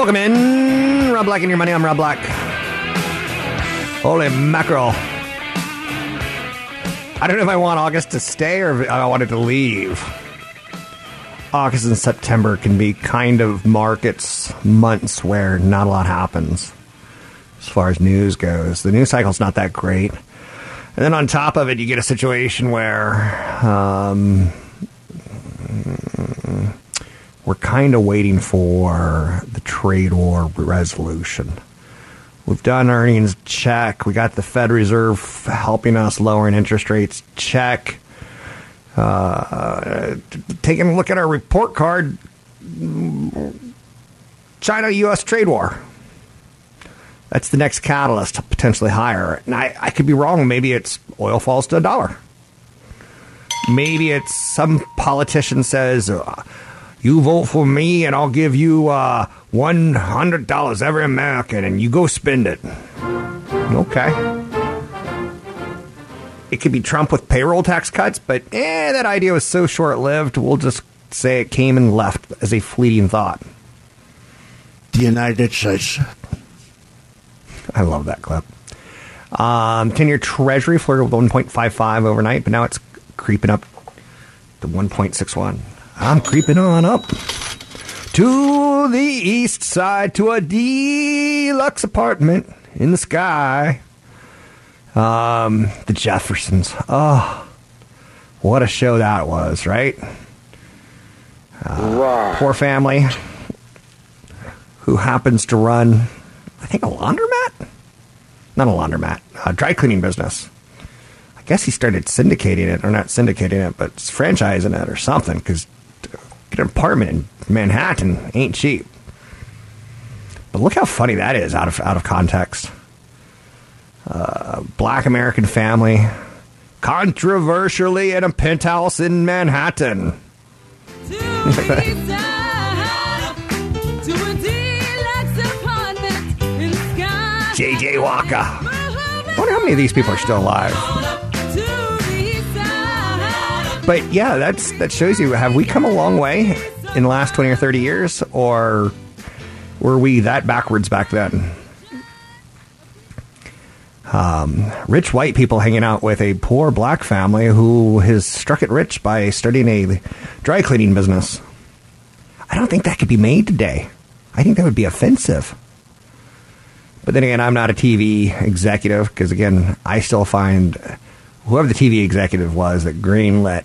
Welcome in. Rob Black and your money. I'm Rob Black. Holy mackerel. I don't know if I want August to stay or I want it to leave. August and September can be kind of markets, months where not a lot happens as far as news goes. The news cycle's not that great. And then on top of it, you get a situation where um, we're kind of waiting for the trade war resolution. We've done earnings check. We got the Fed Reserve helping us lowering interest rates check. Uh, taking a look at our report card, China U.S. trade war. That's the next catalyst to potentially higher. And I, I could be wrong. Maybe it's oil falls to a dollar. Maybe it's some politician says, uh, you vote for me and I'll give you uh, $100 every American and you go spend it. Okay. It could be Trump with payroll tax cuts, but eh, that idea was so short lived, we'll just say it came and left as a fleeting thought. The United States. I love that clip. Um, 10 year Treasury flirted with 1.55 overnight, but now it's creeping up to 1.61. I'm creeping on up to the east side to a deluxe apartment in the sky. Um, the Jeffersons. Oh, what a show that was, right? Uh, poor family who happens to run, I think, a laundromat? Not a laundromat, a dry cleaning business. I guess he started syndicating it, or not syndicating it, but franchising it or something, because an apartment in Manhattan ain't cheap. But look how funny that is out of out of context. Uh, black American family, controversially in a penthouse in Manhattan. JJ Walker. I wonder how many of these people are still alive. But yeah, that's that shows you have we come a long way in the last 20 or 30 years or were we that backwards back then? Um, rich white people hanging out with a poor black family who has struck it rich by starting a dry cleaning business. I don't think that could be made today. I think that would be offensive. But then again, I'm not a TV executive because, again, I still find whoever the TV executive was that greenlit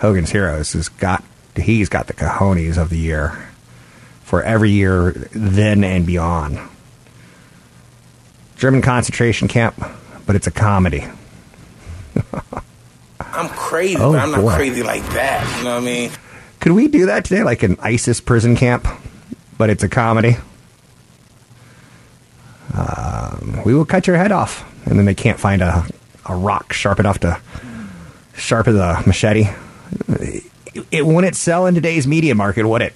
Hogan's Heroes has got he's got the cojones of the year for every year then and beyond. German concentration camp, but it's a comedy. I'm crazy, Oh, but I'm not crazy like that. You know what I mean? Could we do that today, like an ISIS prison camp, but it's a comedy? Um, we will cut your head off, and then they can't find a, a rock sharp enough to Sharp as a machete. It, it wouldn't sell in today's media market, would it?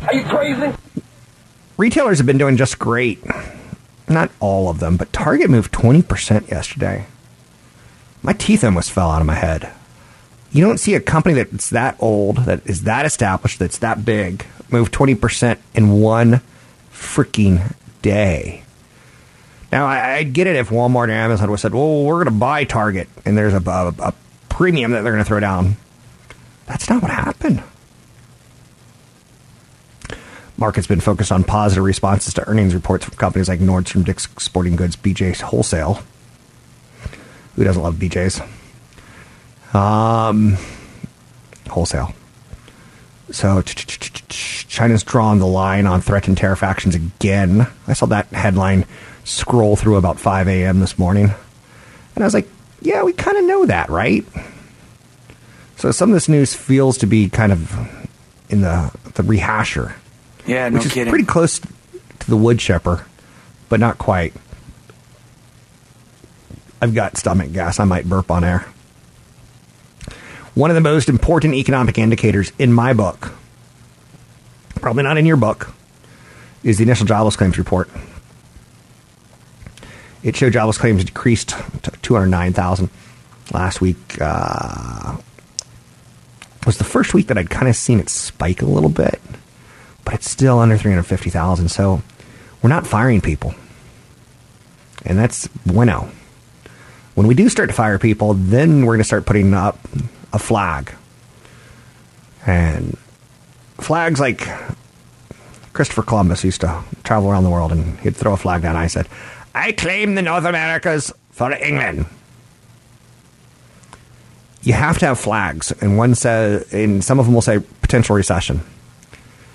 Are you crazy? Retailers have been doing just great. Not all of them, but Target moved 20% yesterday. My teeth almost fell out of my head. You don't see a company that's that old, that is that established, that's that big, move 20% in one freaking day. Now, I, I'd get it if Walmart and Amazon would said, well, we're going to buy Target, and there's a, a, a premium that they're going to throw down. That's not what happened. Market's been focused on positive responses to earnings reports from companies like Nordstrom, Dick's Sporting Goods, BJ's Wholesale. Who doesn't love BJ's? Um, wholesale. So China's drawn the line on threatened tariff actions again. I saw that headline scroll through about 5 a.m. this morning. And I was like, yeah, we kind of know that, right? So some of this news feels to be kind of in the the rehasher. Yeah, no which is kidding. pretty close to the wood chipper, but not quite. I've got stomach gas. I might burp on air. One of the most important economic indicators in my book, probably not in your book, is the initial jobless claims report. It showed jobless claims decreased to 209,000 last week. Uh, was the first week that I'd kind of seen it spike a little bit, but it's still under 350,000. So we're not firing people. And that's bueno. When we do start to fire people, then we're going to start putting up a flag. And flags like Christopher Columbus used to travel around the world and he'd throw a flag down. I said, I claim the North Americas for England. You have to have flags, and one says, and some of them will say potential recession.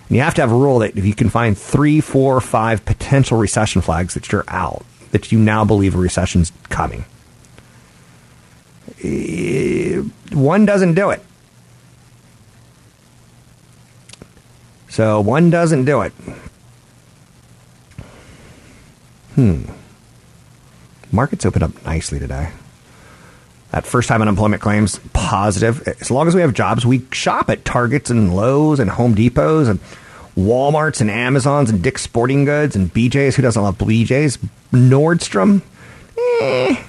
And you have to have a rule that if you can find three, four, five potential recession flags, that you're out, that you now believe a recession's coming. One doesn't do it. So one doesn't do it. Hmm. Markets opened up nicely today. That first time unemployment claims positive. As long as we have jobs, we shop at Targets and Lowe's and Home Depots and Walmarts and Amazons and Dick's Sporting Goods and BJ's. Who doesn't love BJ's? Nordstrom. Eh.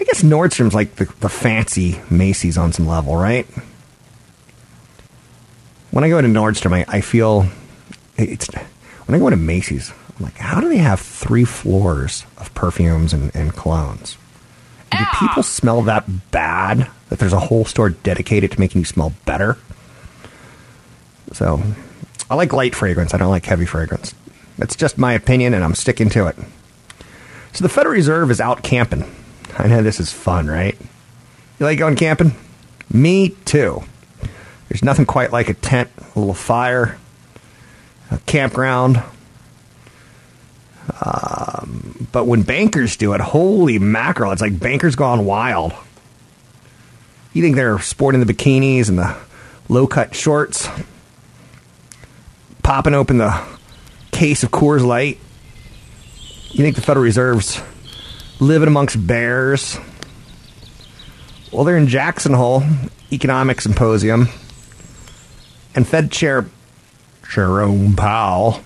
I guess Nordstrom's like the, the fancy Macy's on some level, right? When I go to Nordstrom, I, I feel it's when I go to Macy's, I'm like, how do they have three floors of perfumes and, and colognes? And do people smell that bad that there's a whole store dedicated to making you smell better? So, I like light fragrance. I don't like heavy fragrance. That's just my opinion, and I'm sticking to it. So, the Federal Reserve is out camping. I know this is fun, right? You like going camping? Me too. There's nothing quite like a tent, a little fire, a campground. Um, but when bankers do it, holy mackerel, it's like bankers gone wild. You think they're sporting the bikinis and the low cut shorts, popping open the case of Coors Light. You think the Federal Reserve's living amongst bears? Well, they're in Jackson Hole Economic Symposium, and Fed Chair Jerome Powell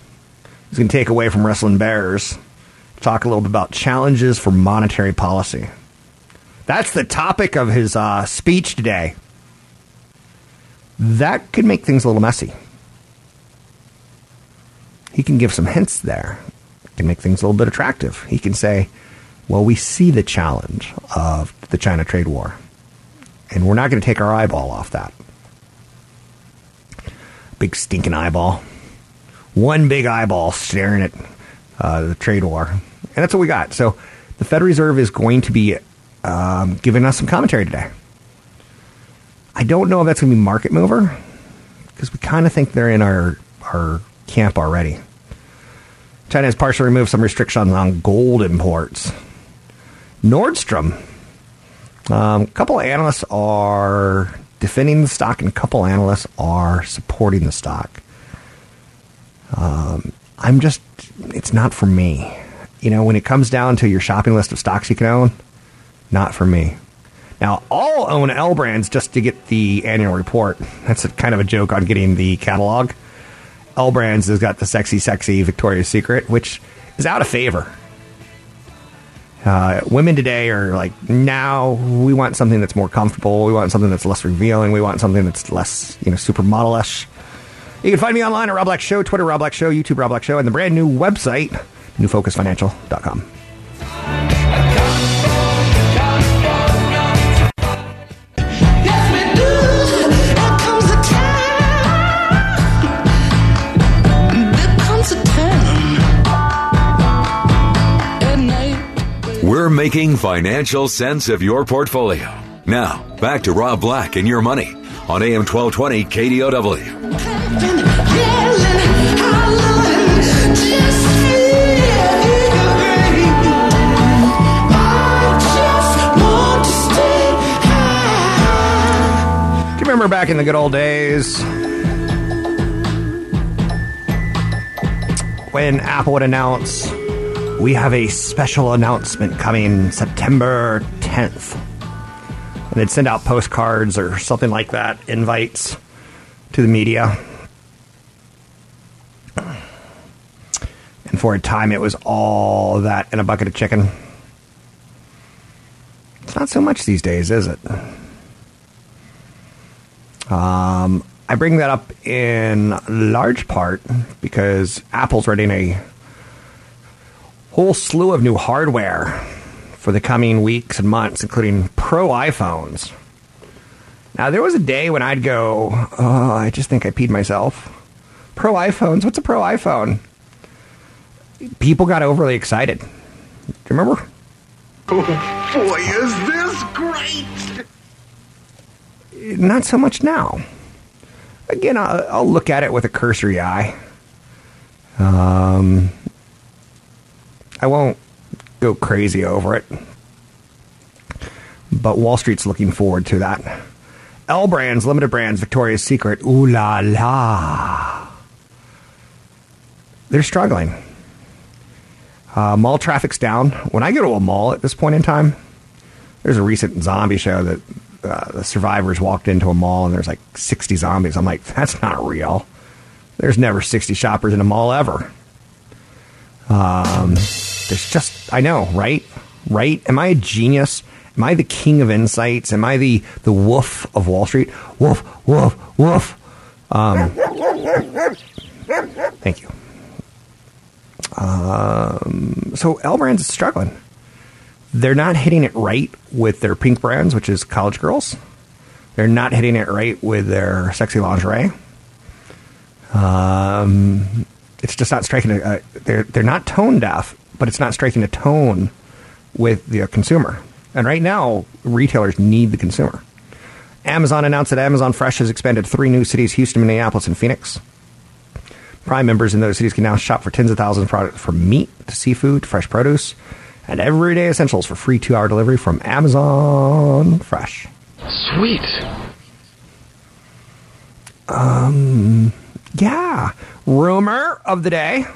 is going to take away from wrestling bears. Talk a little bit about challenges for monetary policy. That's the topic of his uh, speech today. That could make things a little messy. He can give some hints there. Can make things a little bit attractive. He can say, "Well, we see the challenge of the China trade war, and we're not going to take our eyeball off that. Big stinking eyeball." One big eyeball staring at uh, the trade war. And that's what we got. So the Federal Reserve is going to be um, giving us some commentary today. I don't know if that's going to be market mover because we kind of think they're in our, our camp already. China has partially removed some restrictions on gold imports. Nordstrom, um, a couple of analysts are defending the stock, and a couple analysts are supporting the stock. Um, I'm just, it's not for me. You know, when it comes down to your shopping list of stocks you can own, not for me. Now, all own L brands just to get the annual report. That's kind of a joke on getting the catalog. L brands has got the sexy, sexy Victoria's Secret, which is out of favor. Uh, women today are like, now we want something that's more comfortable. We want something that's less revealing. We want something that's less, you know, supermodel-ish. You can find me online at Rob Black Show, Twitter Rob Black Show, YouTube Rob Black Show, and the brand new website, newfocusfinancial.com. We're making financial sense of your portfolio. Now, back to Rob Black and your money on AM 1220 KDOW. Remember back in the good old days when Apple would announce we have a special announcement coming September 10th? And they'd send out postcards or something like that, invites to the media. And for a time, it was all that in a bucket of chicken. It's not so much these days, is it? Um, I bring that up in large part because Apple's writing a whole slew of new hardware for the coming weeks and months, including pro iPhones. Now, there was a day when I'd go, oh, I just think I peed myself. Pro iPhones? What's a pro iPhone? People got overly excited. Do you remember? Oh, boy, is this great! Not so much now. Again, I'll, I'll look at it with a cursory eye. Um, I won't go crazy over it. But Wall Street's looking forward to that. L Brands, Limited Brands, Victoria's Secret, ooh la la. They're struggling. Uh, mall traffic's down. When I go to a mall at this point in time, there's a recent zombie show that uh, the survivors walked into a mall and there's like 60 zombies. I'm like, that's not real. There's never 60 shoppers in a mall ever. Um, there's just, I know, right? Right? Am I a genius? Am I the king of insights? Am I the, the wolf of Wall Street? Wolf, wolf, wolf. Um, thank you. Um, so is struggling. They're not hitting it right with their pink brands, which is college girls. They're not hitting it right with their sexy lingerie. Um, it's just not striking a. a they're they're not tone deaf, but it's not striking a tone with the consumer. And right now, retailers need the consumer. Amazon announced that Amazon Fresh has expanded three new cities: Houston, Minneapolis, and Phoenix. Prime members in those cities can now shop for tens of thousands of products from meat to seafood fresh produce and everyday essentials for free two hour delivery from Amazon Fresh. Sweet. Um, yeah. Rumor of the day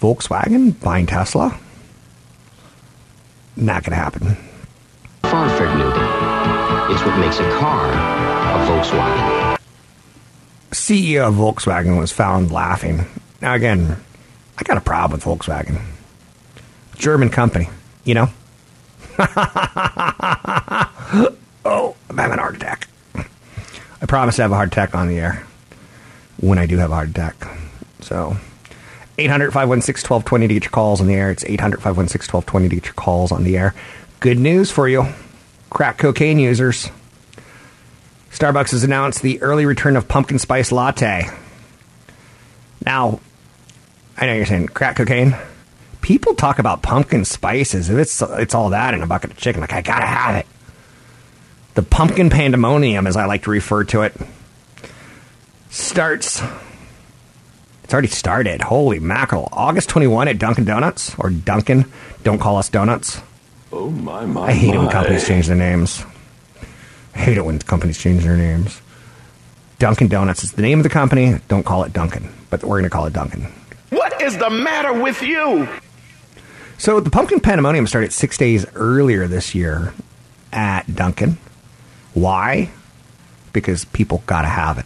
Volkswagen buying Tesla? Not going to happen. Fahrvergnügen. It's what makes a car a Volkswagen. CEO of Volkswagen was found laughing. Now, again, I got a problem with Volkswagen. German company, you know? oh, I'm having a heart attack. I promise to have a heart attack on the air when I do have a heart attack. So, 800 516 1220 to get your calls on the air. It's 800 516 1220 to get your calls on the air. Good news for you, crack cocaine users. Starbucks has announced the early return of pumpkin spice latte. Now, I know you're saying crack cocaine. People talk about pumpkin spices. If it's it's all that in a bucket of chicken, like I gotta have it. The pumpkin pandemonium, as I like to refer to it, starts. It's already started. Holy mackerel! August 21 at Dunkin' Donuts or Dunkin'. Don't call us donuts. Oh my my! I hate it when companies change their names. I hate it when companies change their names. Dunkin' Donuts is the name of the company. Don't call it Dunkin', but we're going to call it Dunkin'. Is the matter with you? So the pumpkin pandemonium started six days earlier this year at Dunkin'. Why? Because people gotta have it.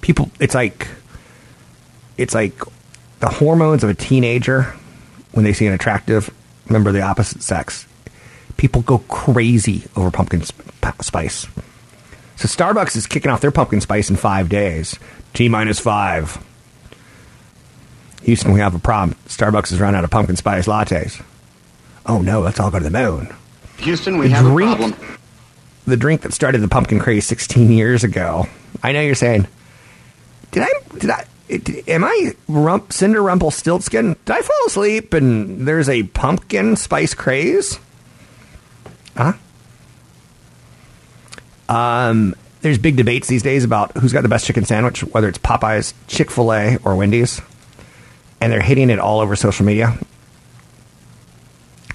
People, it's like, it's like the hormones of a teenager when they see an attractive member of the opposite sex. People go crazy over pumpkin sp- spice. So Starbucks is kicking off their pumpkin spice in five days. T minus five. Houston, we have a problem. Starbucks has run out of pumpkin spice lattes. Oh no, let's all go to the moon. Houston, we The have drink- a problem. The drink that started the pumpkin craze 16 years ago. I know you're saying, did I, did I, it- am I rump, Cinder Rumpelstiltskin? Did I fall asleep and there's a pumpkin spice craze? Huh? Um, there's big debates these days about who's got the best chicken sandwich, whether it's Popeyes, Chick fil A, or Wendy's. And they're hitting it all over social media.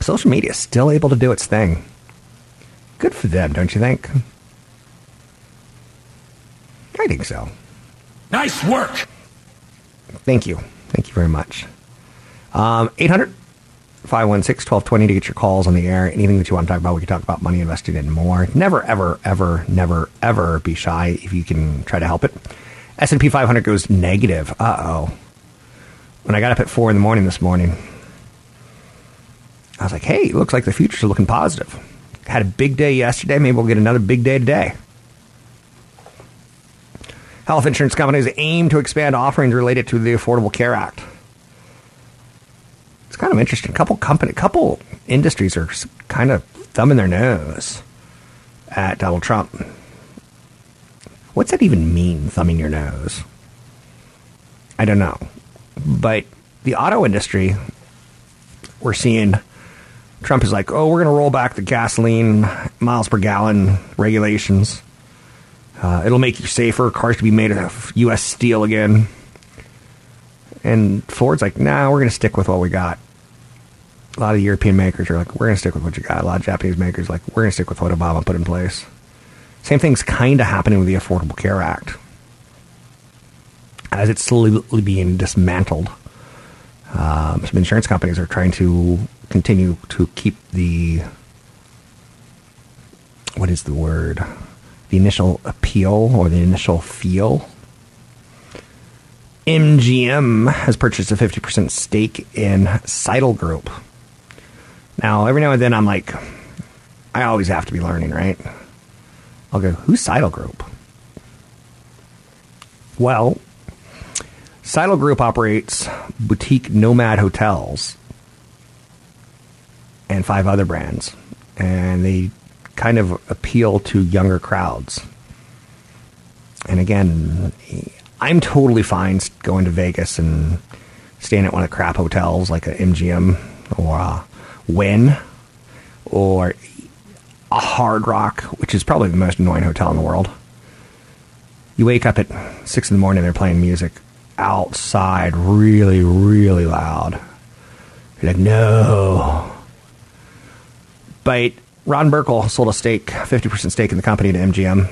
Social media is still able to do its thing. Good for them, don't you think? I think so. Nice work. Thank you. Thank you very much. Um, 800 516 1220 to get your calls on the air. Anything that you want to talk about, we can talk about money invested and more. Never, ever, ever, never, ever be shy if you can try to help it. S&P 500 goes negative. Uh-oh. When I got up at 4 in the morning this morning, I was like, hey, looks like the futures looking positive. Had a big day yesterday. Maybe we'll get another big day today. Health insurance companies aim to expand offerings related to the Affordable Care Act. It's kind of interesting. A couple company, couple industries are kind of thumbing their nose at Donald Trump. What's that even mean, thumbing your nose? I don't know. But the auto industry, we're seeing Trump is like, oh, we're going to roll back the gasoline miles per gallon regulations. Uh, it'll make you safer. Cars can be made of U.S. steel again. And Ford's like, nah, we're going to stick with what we got. A lot of European makers are like, we're going to stick with what you got. A lot of Japanese makers like, we're going to stick with what Obama put in place. Same thing's kind of happening with the Affordable Care Act. As it's slowly being dismantled, um, some insurance companies are trying to continue to keep the what is the word? The initial appeal or the initial feel. MGM has purchased a 50% stake in Sydell Group. Now, every now and then I'm like, I always have to be learning, right? I'll go, who's Sydell Group? Well, Sydell Group operates boutique nomad hotels and five other brands. And they kind of appeal to younger crowds. And again, I'm totally fine going to Vegas and staying at one of the crap hotels like a MGM or a Wynn or a Hard Rock, which is probably the most annoying hotel in the world. You wake up at six in the morning, they're playing music outside really, really loud. You're like, no. But Ron Burkle sold a stake, 50% stake in the company to MGM.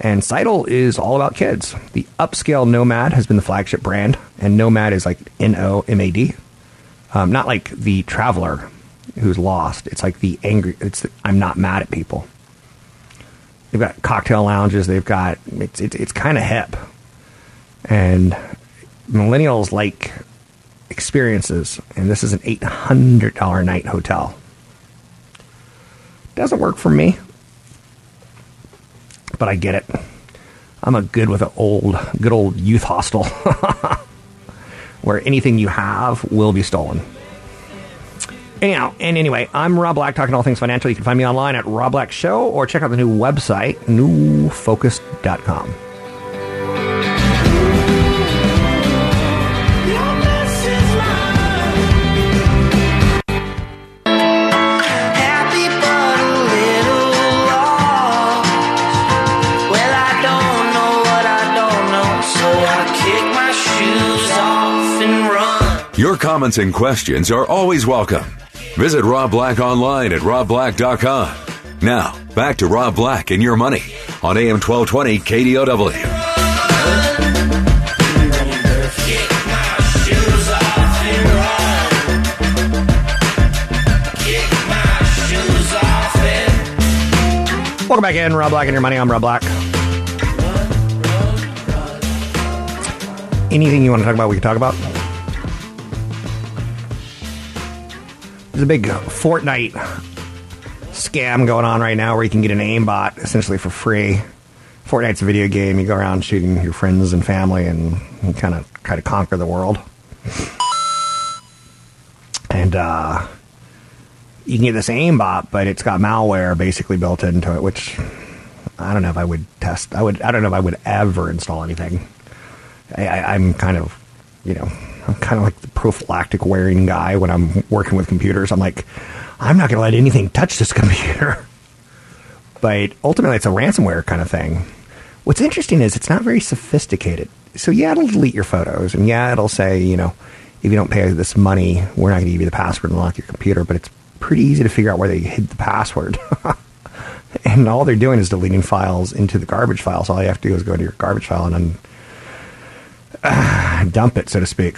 And Sydell is all about kids. The upscale Nomad has been the flagship brand, and Nomad is like N O M A D. Um, not like the traveler who's lost. It's like the angry. It's the, I'm not mad at people. They've got cocktail lounges. They've got it's it's, it's kind of hip, and millennials like experiences. And this is an eight hundred dollar night hotel. Doesn't work for me, but I get it. I'm a good with an old, good old youth hostel, where anything you have will be stolen. Anyhow, and anyway, I'm Rob Black, talking all things financial. You can find me online at Rob Black Show or check out the new website, newfocus.com. Comments and questions are always welcome. Visit Rob Black online at robblack.com. Now, back to Rob Black and Your Money on AM 1220 KDOW. Welcome back in, Rob Black and your money. I'm Rob Black. Anything you want to talk about, we can talk about. There's a big Fortnite scam going on right now where you can get an aimbot essentially for free. Fortnite's a video game. You go around shooting your friends and family and you kind of try to conquer the world. And uh, you can get this aimbot, but it's got malware basically built into it, which I don't know if I would test. I would. I don't know if I would ever install anything. I, I, I'm kind of, you know, I'm kind of like the prophylactic wearing guy when I'm working with computers. I'm like, I'm not going to let anything touch this computer. but ultimately, it's a ransomware kind of thing. What's interesting is it's not very sophisticated. So yeah, it'll delete your photos, and yeah, it'll say, you know, if you don't pay this money, we're not going to give you the password and lock your computer. But it's pretty easy to figure out where they hid the password. and all they're doing is deleting files into the garbage file. So all you have to do is go into your garbage file and then dump it, so to speak.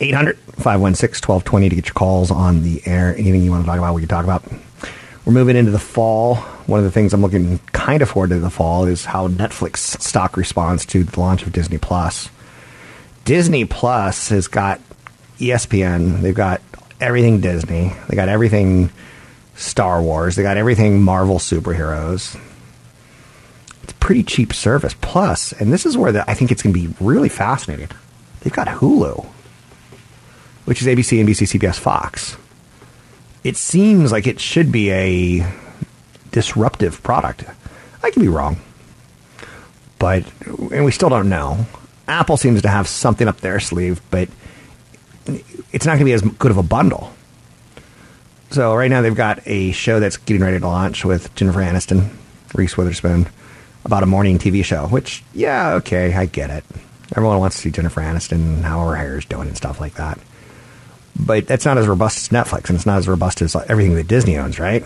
800 516 1220 to get your calls on the air. Anything you want to talk about, we can talk about. We're moving into the fall. One of the things I'm looking kind of forward to the fall is how Netflix stock responds to the launch of Disney Plus. Disney Plus has got ESPN, they've got everything Disney, they got everything Star Wars, they got everything Marvel superheroes. Pretty cheap service. Plus, and this is where the, I think it's going to be really fascinating. They've got Hulu, which is ABC, NBC, CBS, Fox. It seems like it should be a disruptive product. I could be wrong, but and we still don't know. Apple seems to have something up their sleeve, but it's not going to be as good of a bundle. So right now they've got a show that's getting ready to launch with Jennifer Aniston, Reese Witherspoon, about a morning TV show. Which, yeah, okay, I get it. Everyone wants to see Jennifer Aniston and how her hair is doing and stuff like that. But that's not as robust as Netflix, and it's not as robust as everything that Disney owns, right?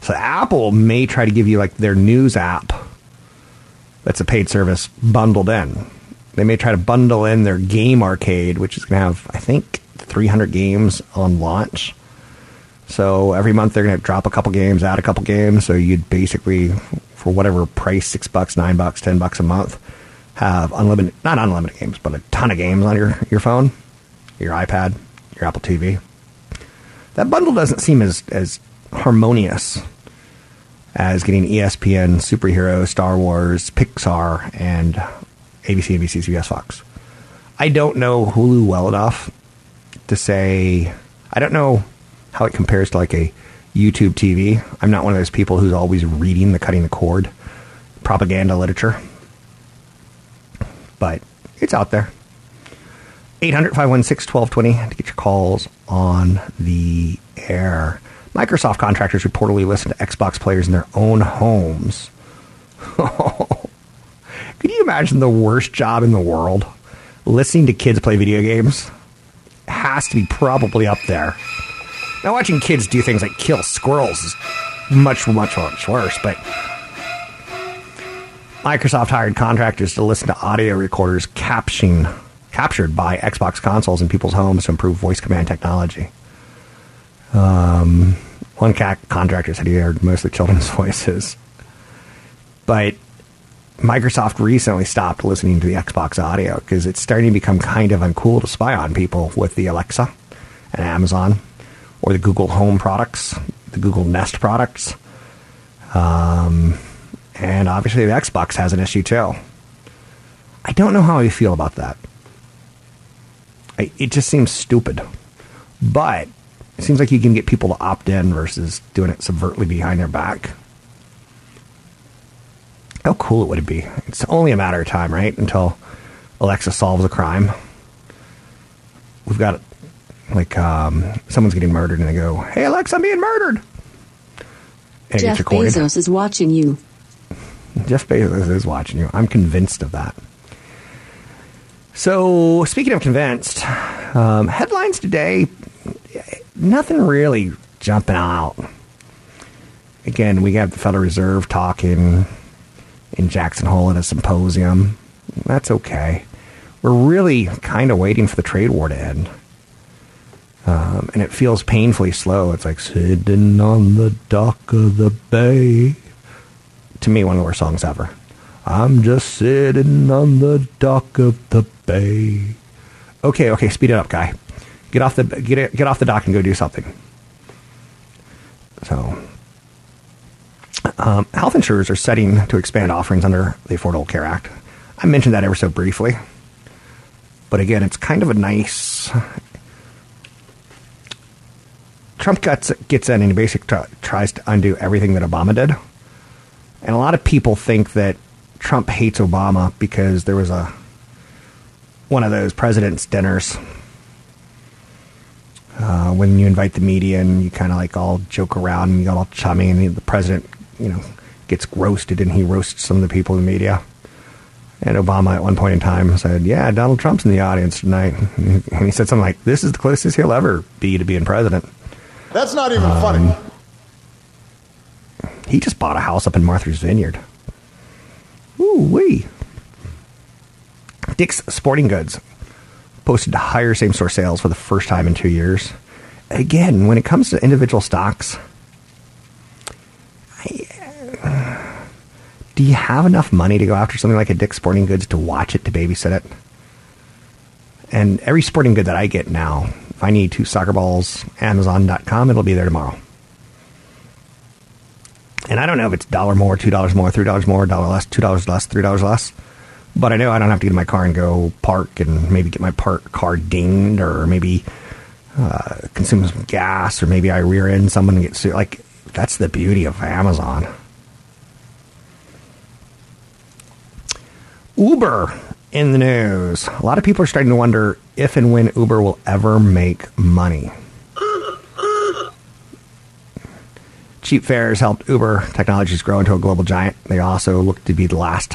So Apple may try to give you like their news app that's a paid service bundled in. They may try to bundle in their game arcade, which is going to have, I think, 300 games on launch. So every month they're going to drop a couple games, add a couple games. So you'd basically, for whatever price, six bucks, nine bucks, ten bucks a month, have unlimited, not unlimited games, but a ton of games on your, your phone, your iPad, your Apple TV. That bundle doesn't seem as, as harmonious as getting ESPN, superhero, Star Wars, Pixar, and ABC, NBC, CBS, Fox. I don't know Hulu well enough to say. I don't know how it compares to like a YouTube TV. I'm not one of those people who's always reading the cutting the cord propaganda literature, but it's out there. 800 516 1220 to get your calls on the air. Microsoft contractors reportedly listen to Xbox players in their own homes. Could you imagine the worst job in the world? Listening to kids play video games has to be probably up there. Now, watching kids do things like kill squirrels is much, much, much worse, but Microsoft hired contractors to listen to audio recorders capturing, captured by Xbox consoles in people's homes to improve voice command technology. Um, one ca- contractor said he heard mostly children's voices. But Microsoft recently stopped listening to the Xbox audio because it's starting to become kind of uncool to spy on people with the Alexa and Amazon or the Google Home products, the Google Nest products. Um, and obviously, the Xbox has an issue too. I don't know how I feel about that. I, it just seems stupid. But it seems like you can get people to opt in versus doing it subvertly behind their back. How cool it would be? It's only a matter of time, right? Until Alexa solves a crime. We've got like um, someone's getting murdered, and they go, "Hey Alexa, I'm being murdered." And Jeff. Bezos is watching you. Jeff Bezos is watching you. I'm convinced of that. So, speaking of convinced, um, headlines today, nothing really jumping out. Again, we have the Federal Reserve talking in Jackson Hole at a symposium. That's okay. We're really kind of waiting for the trade war to end. Um, and it feels painfully slow. It's like sitting on the dock of the bay. To me, one of the worst songs ever. I'm just sitting on the dock of the bay. Okay, okay, speed it up, guy. Get off the get get off the dock and go do something. So, um, health insurers are setting to expand offerings under the Affordable Care Act. I mentioned that ever so briefly, but again, it's kind of a nice. Trump gets gets in and he basically tries to undo everything that Obama did, and a lot of people think that Trump hates Obama because there was a one of those president's dinners uh, when you invite the media and you kind of like all joke around and you got all chummy and the president, you know, gets roasted and he roasts some of the people in the media. And Obama at one point in time said, "Yeah, Donald Trump's in the audience tonight," and he said something like, "This is the closest he'll ever be to being president." That's not even um, funny. He just bought a house up in Martha's Vineyard. Ooh wee. Dick's Sporting Goods posted higher same store sales for the first time in two years. Again, when it comes to individual stocks, I, do you have enough money to go after something like a Dick's Sporting Goods to watch it, to babysit it? And every sporting good that I get now, I need two soccer balls, Amazon.com, it'll be there tomorrow. And I don't know if it's dollar more, two dollars more, three dollars more, dollar less, two dollars less, three dollars less. But I know I don't have to get in my car and go park and maybe get my park car dinged or maybe uh, consume some gas or maybe I rear end someone and get sued. Like, that's the beauty of Amazon. Uber in the news. A lot of people are starting to wonder if and when Uber will ever make money. Cheap fares helped Uber Technologies grow into a global giant. They also look to be the last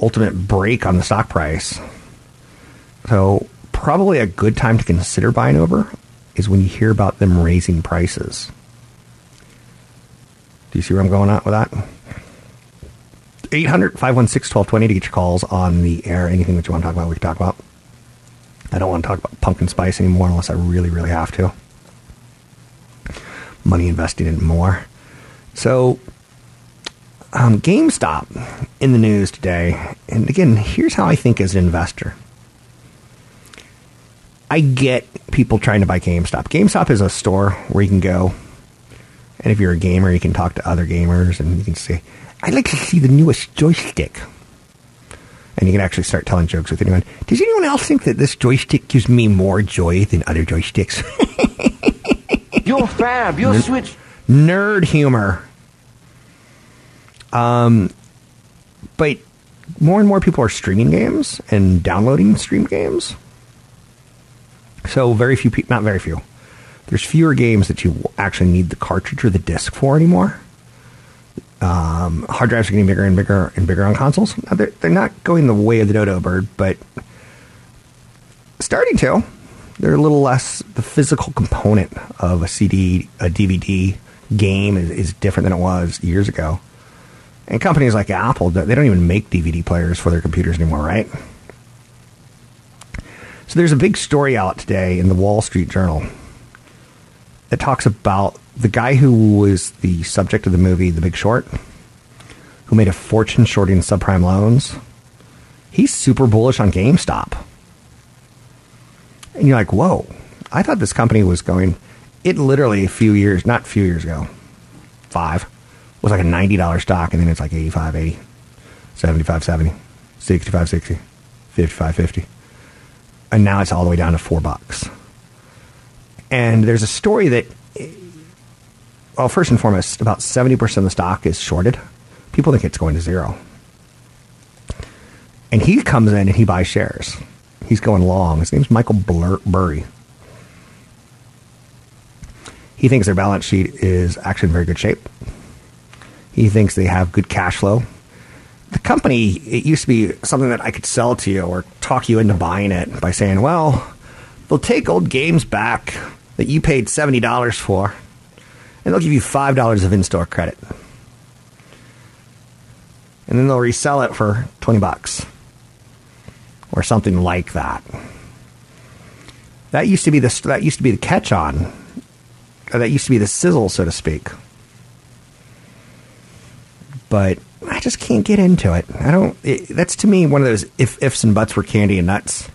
ultimate break on the stock price. So, probably a good time to consider buying Uber is when you hear about them raising prices. Do you see where I'm going at with that? 800 516 1220 to get your calls on the air. Anything that you want to talk about, we can talk about. I don't want to talk about pumpkin spice anymore unless I really, really have to. Money invested in more. So, um, GameStop in the news today. And again, here's how I think as an investor. I get people trying to buy GameStop. GameStop is a store where you can go, and if you're a gamer, you can talk to other gamers and you can say, I'd like to see the newest joystick. And you can actually start telling jokes with anyone. Does anyone else think that this joystick gives me more joy than other joysticks? You're fab. You're N- switch. Nerd humor. Um, but more and more people are streaming games and downloading stream games. So very few people, not very few. There's fewer games that you actually need the cartridge or the disc for anymore. Um, hard drives are getting bigger and bigger and bigger on consoles. Now they're, they're not going the way of the dodo bird, but starting to. They're a little less. The physical component of a CD, a DVD game is, is different than it was years ago. And companies like Apple, they don't even make DVD players for their computers anymore, right? So there's a big story out today in the Wall Street Journal that talks about the guy who was the subject of the movie The Big Short, who made a fortune shorting subprime loans. He's super bullish on GameStop. And you're like, whoa, I thought this company was going. It literally a few years, not a few years ago, five, was like a $90 stock, and then it's like 85 80 75 70 65 60 55 50 and now it's all the way down to four bucks and there's a story that well first and foremost about 70% of the stock is shorted. People think it's going to zero. And he comes in and he buys shares. He's going long. His name's michael Blur- burry. He thinks their balance sheet is actually in very good shape. He thinks they have good cash flow. The company, it used to be something that I could sell to you or talk you into buying it by saying, well, they'll take old games back that you paid $70 for, and they'll give you $5 of in store credit. And then they'll resell it for 20 bucks or something like that. That used to be the that used to be the catch on. That used to be the sizzle, so to speak. But I just can't get into it. I don't. It, that's to me one of those if ifs and buts were candy and nuts.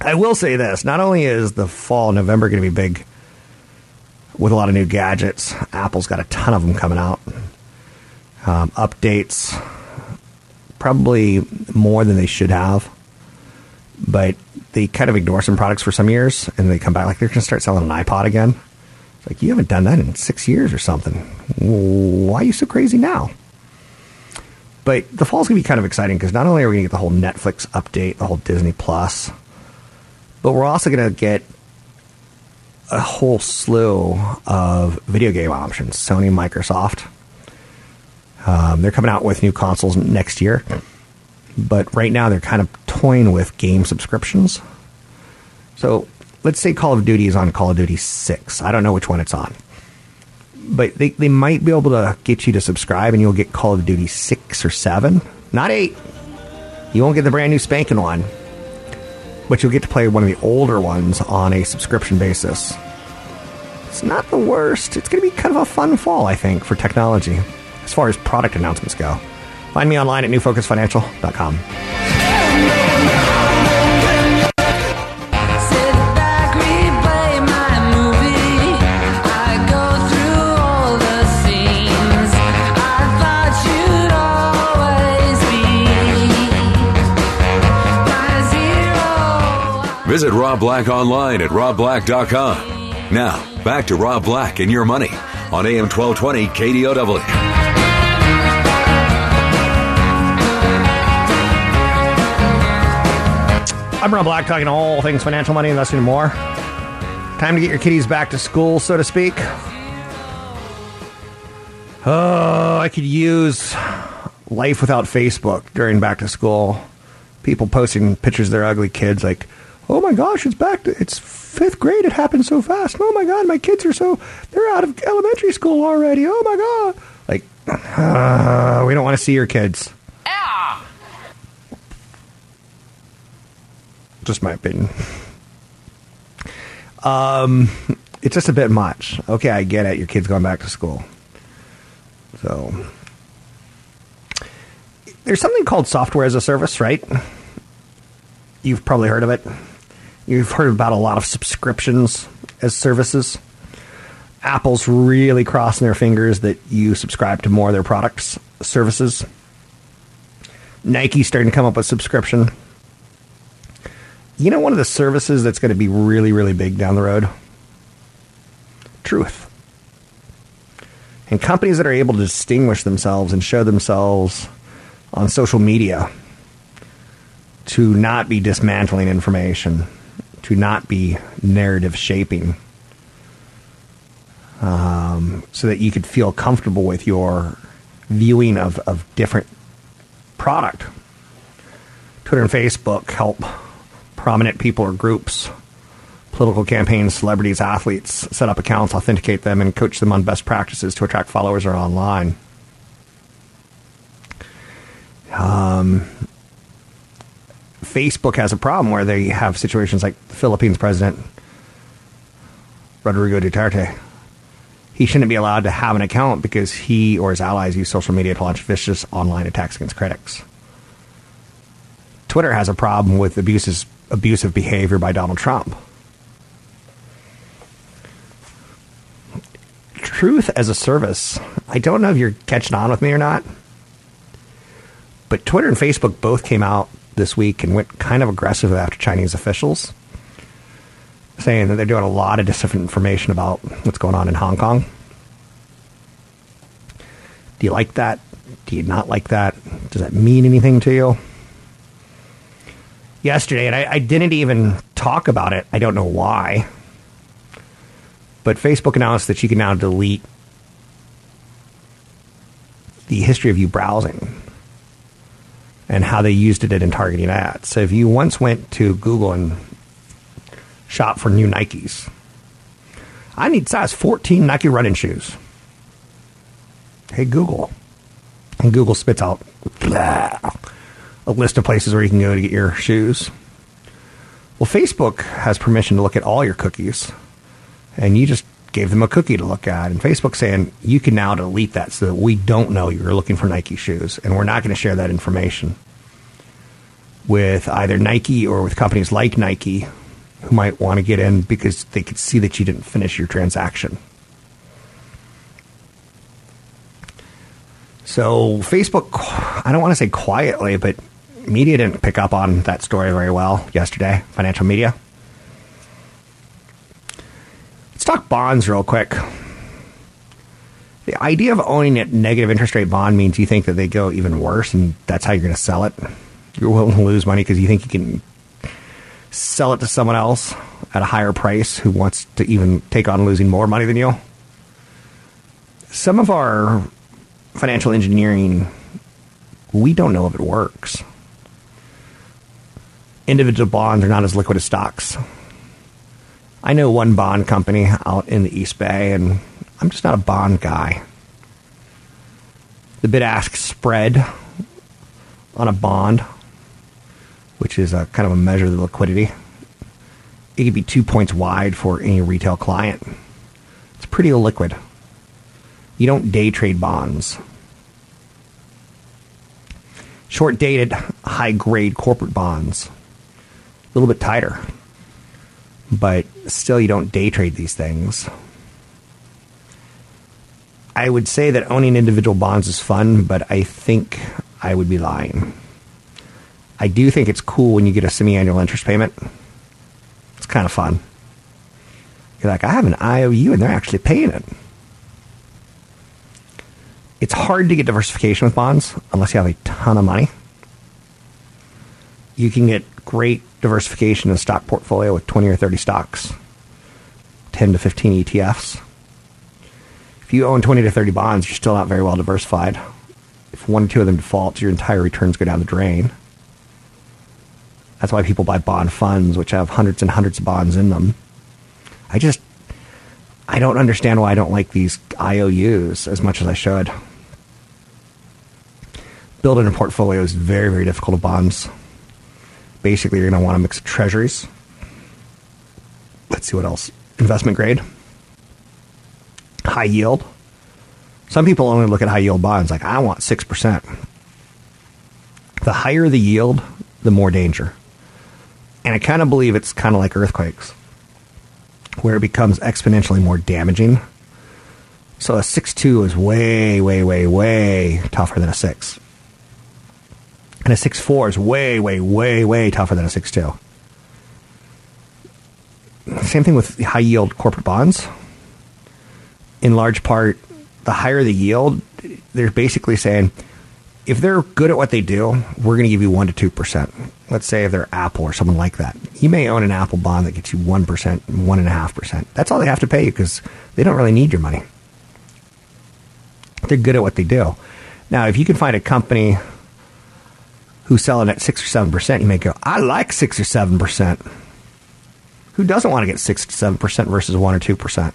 I will say this: not only is the fall November going to be big with a lot of new gadgets, Apple's got a ton of them coming out. Um, updates, probably more than they should have, but they kind of ignore some products for some years, and they come back like they're going to start selling an iPod again. It's like you haven't done that in six years or something. Why are you so crazy now? But the fall's gonna be kind of exciting because not only are we gonna get the whole Netflix update, the whole Disney Plus, but we're also gonna get a whole slew of video game options. Sony, Microsoft. Um, they're coming out with new consoles next year, but right now they're kind of toying with game subscriptions. So let's say Call of Duty is on Call of Duty 6. I don't know which one it's on. But they, they might be able to get you to subscribe and you'll get Call of Duty 6 or 7. Not 8. You won't get the brand new spanking one. But you'll get to play one of the older ones on a subscription basis. It's not the worst. It's going to be kind of a fun fall, I think, for technology as far as product announcements go. Find me online at newfocusfinancial.com. Visit Rob Black online at robblack.com. Now, back to Rob Black and your money on AM 1220 KDOW. I'm Rob Black, talking all things financial, money, investing, and more. Time to get your kiddies back to school, so to speak. Oh, I could use life without Facebook during back to school. People posting pictures of their ugly kids, like, "Oh my gosh, it's back to it's fifth grade. It happened so fast. Oh my god, my kids are so they're out of elementary school already. Oh my god!" Like, uh, we don't want to see your kids. Ah! Just my opinion. Um, it's just a bit much. Okay, I get it. Your kid's going back to school. So there's something called software as a service, right? You've probably heard of it. You've heard about a lot of subscriptions as services. Apple's really crossing their fingers that you subscribe to more of their products, services. Nike's starting to come up with subscription. You know, one of the services that's going to be really, really big down the road? Truth. And companies that are able to distinguish themselves and show themselves on social media to not be dismantling information, to not be narrative shaping, um, so that you could feel comfortable with your viewing of, of different product. Twitter and Facebook help prominent people or groups, political campaigns, celebrities, athletes set up accounts, authenticate them, and coach them on best practices to attract followers or online. Um, Facebook has a problem where they have situations like the Philippines president Rodrigo Duterte. He shouldn't be allowed to have an account because he or his allies use social media to launch vicious online attacks against critics. Twitter has a problem with abuses, abusive behavior by Donald Trump. Truth as a service. I don't know if you're catching on with me or not, but Twitter and Facebook both came out this week and went kind of aggressive after Chinese officials, saying that they're doing a lot of disinformation about what's going on in Hong Kong. Do you like that? Do you not like that? Does that mean anything to you? Yesterday, and I, I didn't even talk about it. I don't know why. But Facebook announced that you can now delete the history of you browsing and how they used it in targeting ads. So if you once went to Google and shop for new Nikes, I need size 14 Nike running shoes. Hey, Google. And Google spits out blah, a list of places where you can go to get your shoes. Well, Facebook has permission to look at all your cookies, and you just gave them a cookie to look at. And Facebook saying you can now delete that so that we don't know you're looking for Nike shoes, and we're not going to share that information with either Nike or with companies like Nike who might want to get in because they could see that you didn't finish your transaction. So, Facebook, I don't want to say quietly, but media didn't pick up on that story very well yesterday, financial media. Let's talk bonds real quick. The idea of owning a negative interest rate bond means you think that they go even worse, and that's how you're going to sell it. You're willing to lose money because you think you can sell it to someone else at a higher price who wants to even take on losing more money than you. Some of our financial engineering, we don't know if it works. Individual bonds are not as liquid as stocks. I know one bond company out in the East Bay, and I'm just not a bond guy. The bid ask spread on a bond, which is a kind of a measure of the liquidity, it could be two points wide for any retail client. It's pretty illiquid. You don't day trade bonds. Short dated, high grade corporate bonds, a little bit tighter. But still, you don't day trade these things. I would say that owning individual bonds is fun, but I think I would be lying. I do think it's cool when you get a semi annual interest payment. It's kind of fun. You're like, I have an IOU and they're actually paying it. It's hard to get diversification with bonds unless you have a ton of money. You can get great diversification in a stock portfolio with 20 or 30 stocks, 10 to 15 ETFs. If you own 20 to 30 bonds, you're still not very well diversified. If one or two of them default, your entire returns go down the drain. That's why people buy bond funds, which have hundreds and hundreds of bonds in them. I just, I don't understand why I don't like these IOUs as much as I should. Building a portfolio is very, very difficult with bonds. Basically, you're going to want a mix of treasuries. Let's see what else. Investment grade, high yield. Some people only look at high yield bonds like, I want 6%. The higher the yield, the more danger. And I kind of believe it's kind of like earthquakes, where it becomes exponentially more damaging. So a 6.2 is way, way, way, way tougher than a 6. And a 6.4 is way, way, way, way tougher than a 6.2. Same thing with high yield corporate bonds. In large part, the higher the yield, they're basically saying, if they're good at what they do, we're going to give you 1% to 2%. Let's say if they're Apple or someone like that. You may own an Apple bond that gets you 1%, 1.5%. That's all they have to pay you because they don't really need your money. They're good at what they do. Now, if you can find a company who's selling at 6 or 7%, you may go, I like 6 or 7%. Who doesn't want to get 6 to 7% versus 1 or 2%?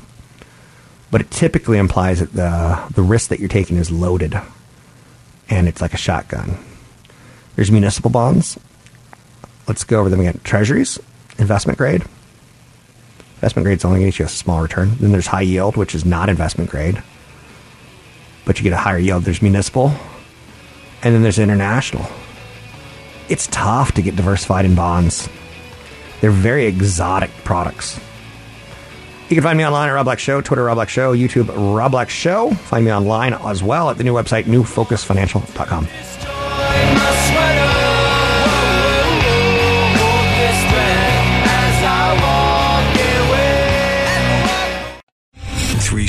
But it typically implies that the, the risk that you're taking is loaded and it's like a shotgun. There's municipal bonds. Let's go over them again. Treasuries, investment grade. Investment grade is only going to get you a small return. Then there's high yield, which is not investment grade, but you get a higher yield. There's municipal, and then there's international. It's tough to get diversified in bonds. They're very exotic products. You can find me online at Rob Black Show, Twitter Rob Black Show, YouTube Rob Black Show. Find me online as well at the new website, newfocusfinancial.com.